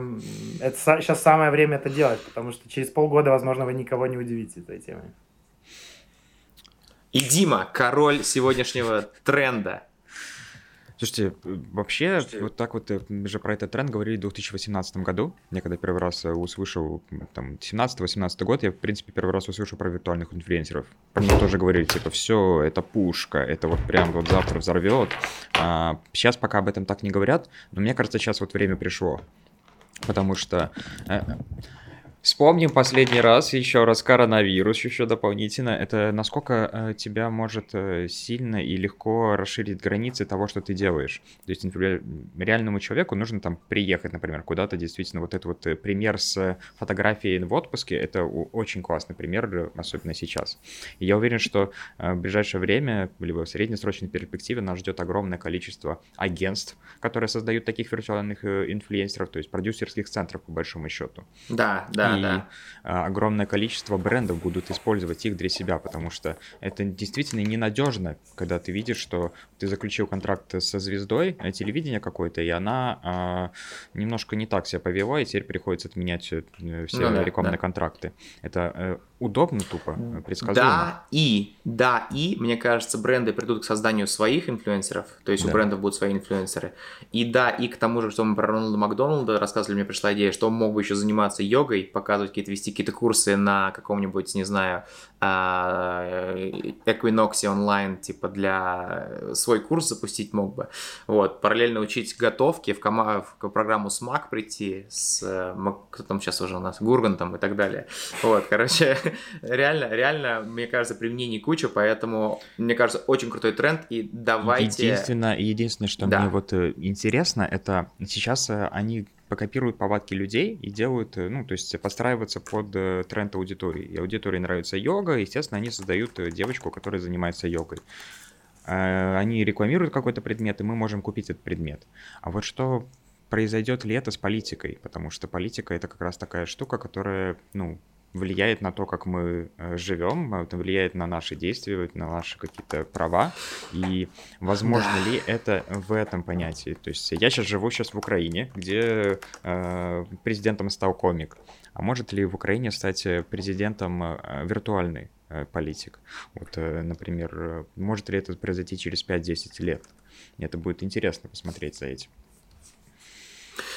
это сейчас самое время это делать, потому что через полгода, возможно, вы никого не удивите этой темой. И Дима, король сегодняшнего тренда. Слушайте, э, вообще, вот так вот э, мы же про этот тренд говорили в 2018 году. Я когда первый раз э, услышал, там, 17-18 год, я, в принципе, первый раз услышал про виртуальных инфлюенсеров. Про них тоже говорили, типа, все, это пушка, это вот прям вот завтра взорвет. А, сейчас пока об этом так не говорят, но мне кажется, сейчас вот время пришло. Потому что... Вспомним последний раз, еще раз коронавирус, еще дополнительно. Это насколько э, тебя может э, сильно и легко расширить границы того, что ты делаешь. То есть, например, реальному человеку нужно там приехать, например, куда-то действительно. Вот этот вот э, пример с фотографией в отпуске, это очень классный пример, особенно сейчас. И я уверен, что в ближайшее время, либо в среднесрочной перспективе нас ждет огромное количество агентств, которые создают таких виртуальных инфлюенсеров, то есть продюсерских центров, по большому счету Да, да, и да. а, огромное количество брендов будут использовать их для себя, потому что это действительно ненадежно, когда ты видишь, что ты заключил контракт со звездой э, телевидения какой-то, и она а, немножко не так себя повела, и теперь приходится отменять э, все Ну да, рекламные да. контракты. Это э, удобно, тупо, э, предсказуемо. Да, и, да, и, мне кажется, бренды придут к созданию своих инфлюенсеров, то есть у Да. брендов будут свои инфлюенсеры. И да, и к тому же, что мы про Рональда Макдоналда рассказывали, мне пришла идея, что он мог бы еще заниматься йогой, показывать какие-то, вести какие-то курсы на каком-нибудь, не знаю, а, Equinox онлайн, типа для свой курс запустить мог бы. Вот, параллельно учить готовки в, кома- в программу SMAC прийти с, э, кто там сейчас уже у нас, Гургантом и так далее. Вот, короче, реально, реально, мне кажется, применений куча, поэтому, мне кажется, очень крутой тренд, и давайте... Единственное, единственное, что Да. мне вот э, интересно, это сейчас э, они покопируют повадки людей и делают, э, ну, то есть подстраиваются под э, тренд аудитории. И аудитории нравится йога, естественно, они создают э, девочку, которая занимается йогой. Э, Они рекламируют какой-то предмет, и мы можем купить этот предмет. А вот что произойдет ли это с политикой? Потому что политика это как раз такая штука, которая, ну, влияет на то, как мы э, живем, это влияет на наши действия, на наши какие-то права. И возможно ли это в этом понятии? То есть я сейчас живу сейчас в Украине, где э, президентом стал комик. А может ли в Украине стать э, президентом э, виртуальный э, политик? Вот, э, например, может ли это произойти через 5-10 лет? Это будет интересно посмотреть за этим.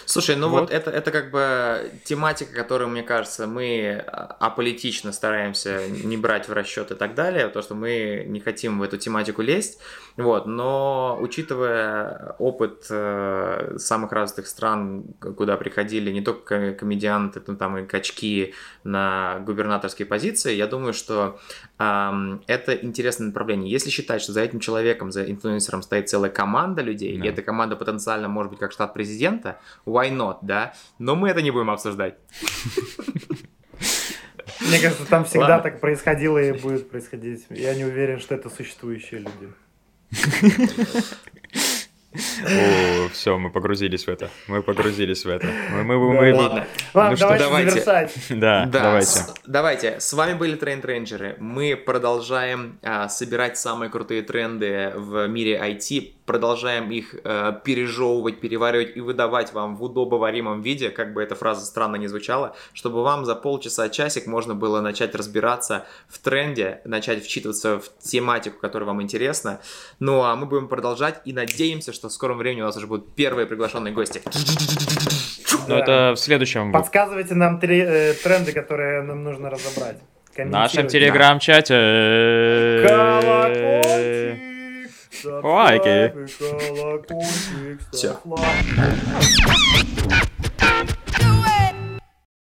Слушай, ну вот, Вот. это, это как бы тематика, которую, мне кажется, мы а, аполитично стараемся не брать в расчет и так далее, то, что мы не хотим в эту тематику лезть, вот, но учитывая опыт э, самых разных стран, куда приходили не только комедианты, но там и качки на губернаторские позиции, я думаю, что это интересное направление. Если считать, что за этим человеком, за инфлюенсером стоит целая команда людей, Да. и эта команда потенциально может быть как штат президента, why not, да? Но мы это не будем обсуждать. Мне кажется, там всегда так происходило и будет происходить. Я не уверен, что это существующие люди. О, все, мы погрузились в это. Мы погрузились в это. Мы, мы, Да. мы- Ладно. Ладно, Ну что, давайте, давайте. завершать. Да, давайте. с- давайте. С вами были Тренд Рейнджеры. Мы продолжаем а, собирать самые крутые тренды в мире IT, продолжаем их а, пережевывать, переваривать и выдавать вам в удобоваримом виде, как бы эта фраза странно не звучала, чтобы вам за полчаса, часик можно было начать разбираться в тренде, начать вчитываться в тематику, которая вам интересна. Ну а мы будем продолжать и надеемся, что в скором времени у нас уже будут первые приглашенные гости. Ну, Да. это в следующем. Подсказывайте нам три, э, тренды, которые нам нужно разобрать. В нашем телеграм-чате. Колокольчик! Why, Gay? Tja.